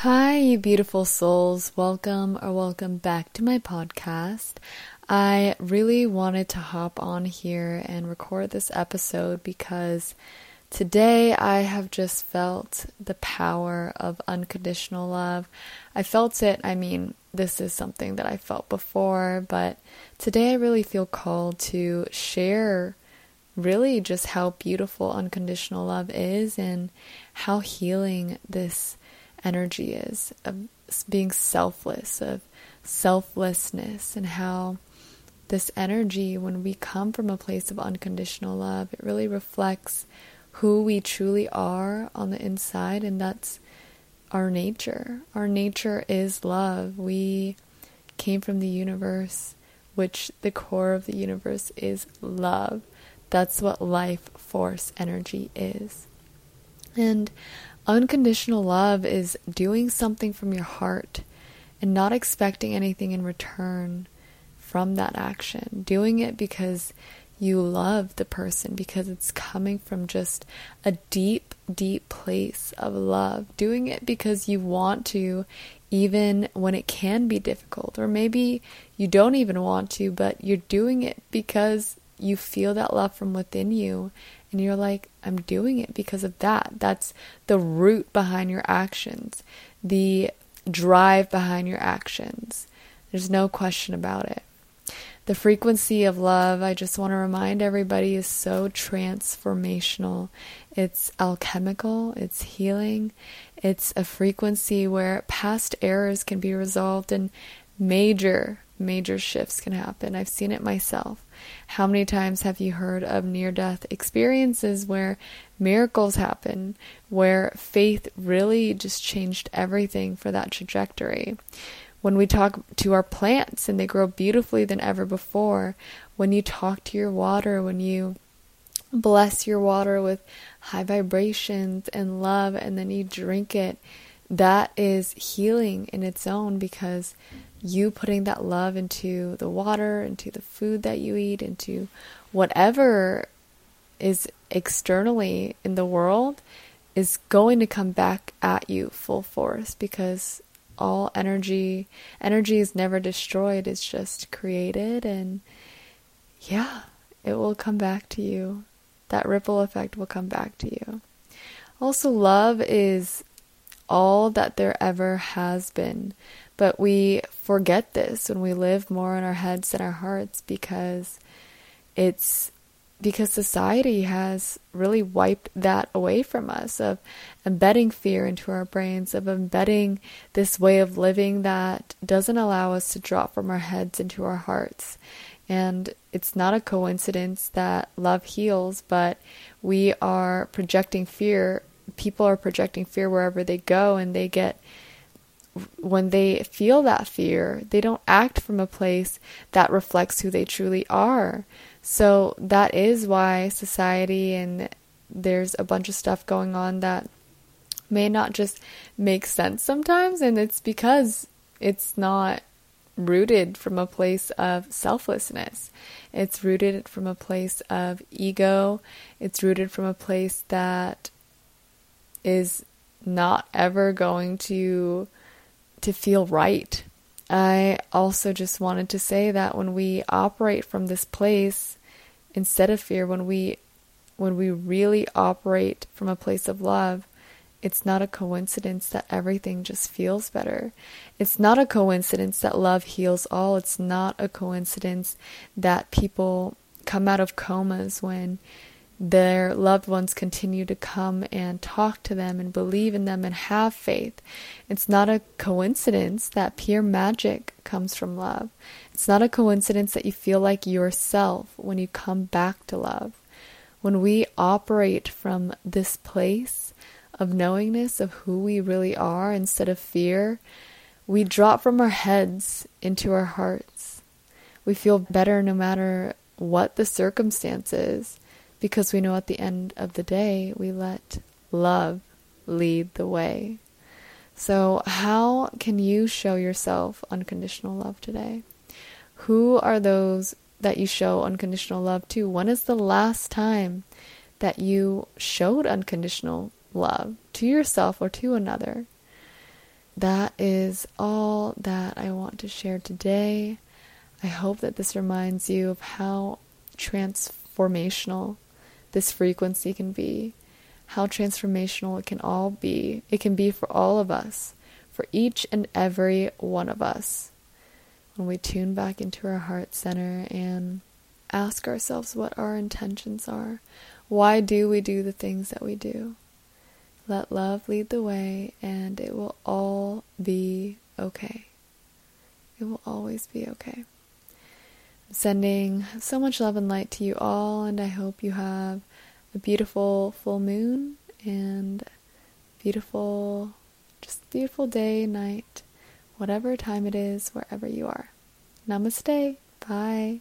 Hi, you beautiful souls. Welcome or welcome back to my podcast. I really wanted to hop on here and record this episode because today I have just felt the power of unconditional love. I felt it, I mean, this is something that I felt before, but today I really feel called to share really just how beautiful unconditional love is and how healing this energy is of being selfless, of selflessness, and how this energy, when we come from a place of unconditional love, it really reflects who we truly are on the inside, and that's our nature. Our nature is love. We came from the universe, which the core of the universe is love. That's what life force energy is. And unconditional love is doing something from your heart and not expecting anything in return from that action. Doing it because you love the person, because it's coming from just a deep, deep place of love. Doing it because you want to, even when it can be difficult. Or maybe you don't even want to, but you're doing it because you feel that love from within you and you're like, I'm doing it because of that. That's the root behind your actions, the drive behind your actions. There's no question about it. The frequency of love, I just want to remind everybody, is so transformational. It's alchemical, it's healing, it's a frequency where past errors can be resolved and major, major shifts can happen. I've seen it myself. How many times have you heard of near death experiences where miracles happen, where faith really just changed everything for that trajectory? When we talk to our plants and they grow beautifully than ever before, when you talk to your water, when you bless your water with high vibrations and love, and then you drink it, that is healing in its own because you putting that love into the water, into the food that you eat, into whatever is externally in the world is going to come back at you full force because all energy energy is never destroyed. It's just created and yeah it will come back to you. That ripple effect will come back to you. Also love is all that there ever has been. But we forget this when we live more in our heads than our hearts because it's because society has really wiped that away from us of embedding fear into our brains of embedding this way of living that doesn't allow us to drop from our heads into our hearts. And it's not a coincidence that love heals but we are projecting fear people are projecting fear wherever they go and they get when they feel that fear, they don't act from a place that reflects who they truly are. So that is why society and there's a bunch of stuff going on that may not just make sense sometimes, and it's because it's not rooted from a place of selflessness. It's rooted from a place of ego. It's rooted from a place that is not ever going to to feel right. I also just wanted to say that when we operate from this place instead of fear, when we when we really operate from a place of love, it's not a coincidence that everything just feels better. It's not a coincidence that love heals all. It's not a coincidence that people come out of comas when their loved ones continue to come and talk to them and believe in them and have faith. It's not a coincidence that pure magic comes from love. It's not a coincidence that you feel like yourself when you come back to love. When we operate from this place of knowingness of who we really are instead of fear, we drop from our heads into our hearts. We feel better no matter what the circumstances because we know at the end of the day we let love lead the way. So, how can you show yourself unconditional love today? Who are those that you show unconditional love to? When is the last time that you showed unconditional love to yourself or to another? that is all that I want to share today. I hope that this reminds you of how transformational this frequency can be, how transformational it can all be. It can be for all of us, for each and every one of us. When we tune back into our heart center and ask ourselves what our intentions are, why do we do the things that we do? Let love lead the way, and it will all be okay. It will always be okay. I'm sending so much love and light to you all, and I hope you have a beautiful full moon and beautiful, just beautiful day, night, whatever time it is, wherever you are. Namaste. Bye.